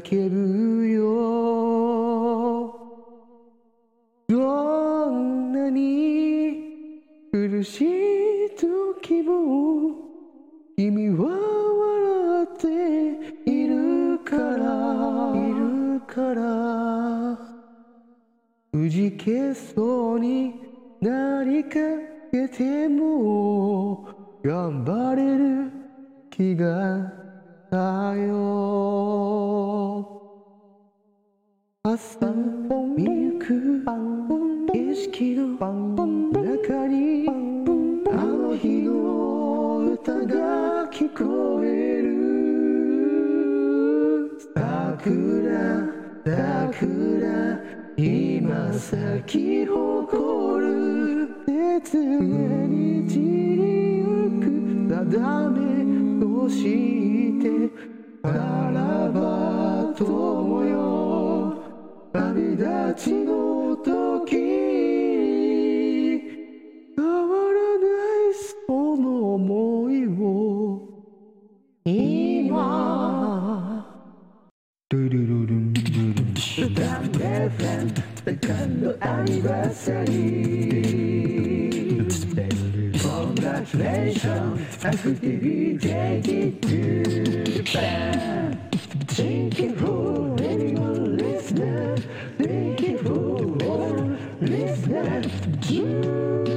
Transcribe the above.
叫ぶよ。どんなに苦しい時も君は笑っているから。いるから。くじけそうになりかけても。頑張れる気がさよ。朝を見ゆく景色の中にあの日の歌が聞こえる桜桜今咲き誇る熱に散ゆく定めとしてさらばと思よ旅立ちの時変わらないその思いを今ドゥルルルンドゥルン。ダンデフェンデカンのアニバーサリーコングラチュレーションアクティビティ left you.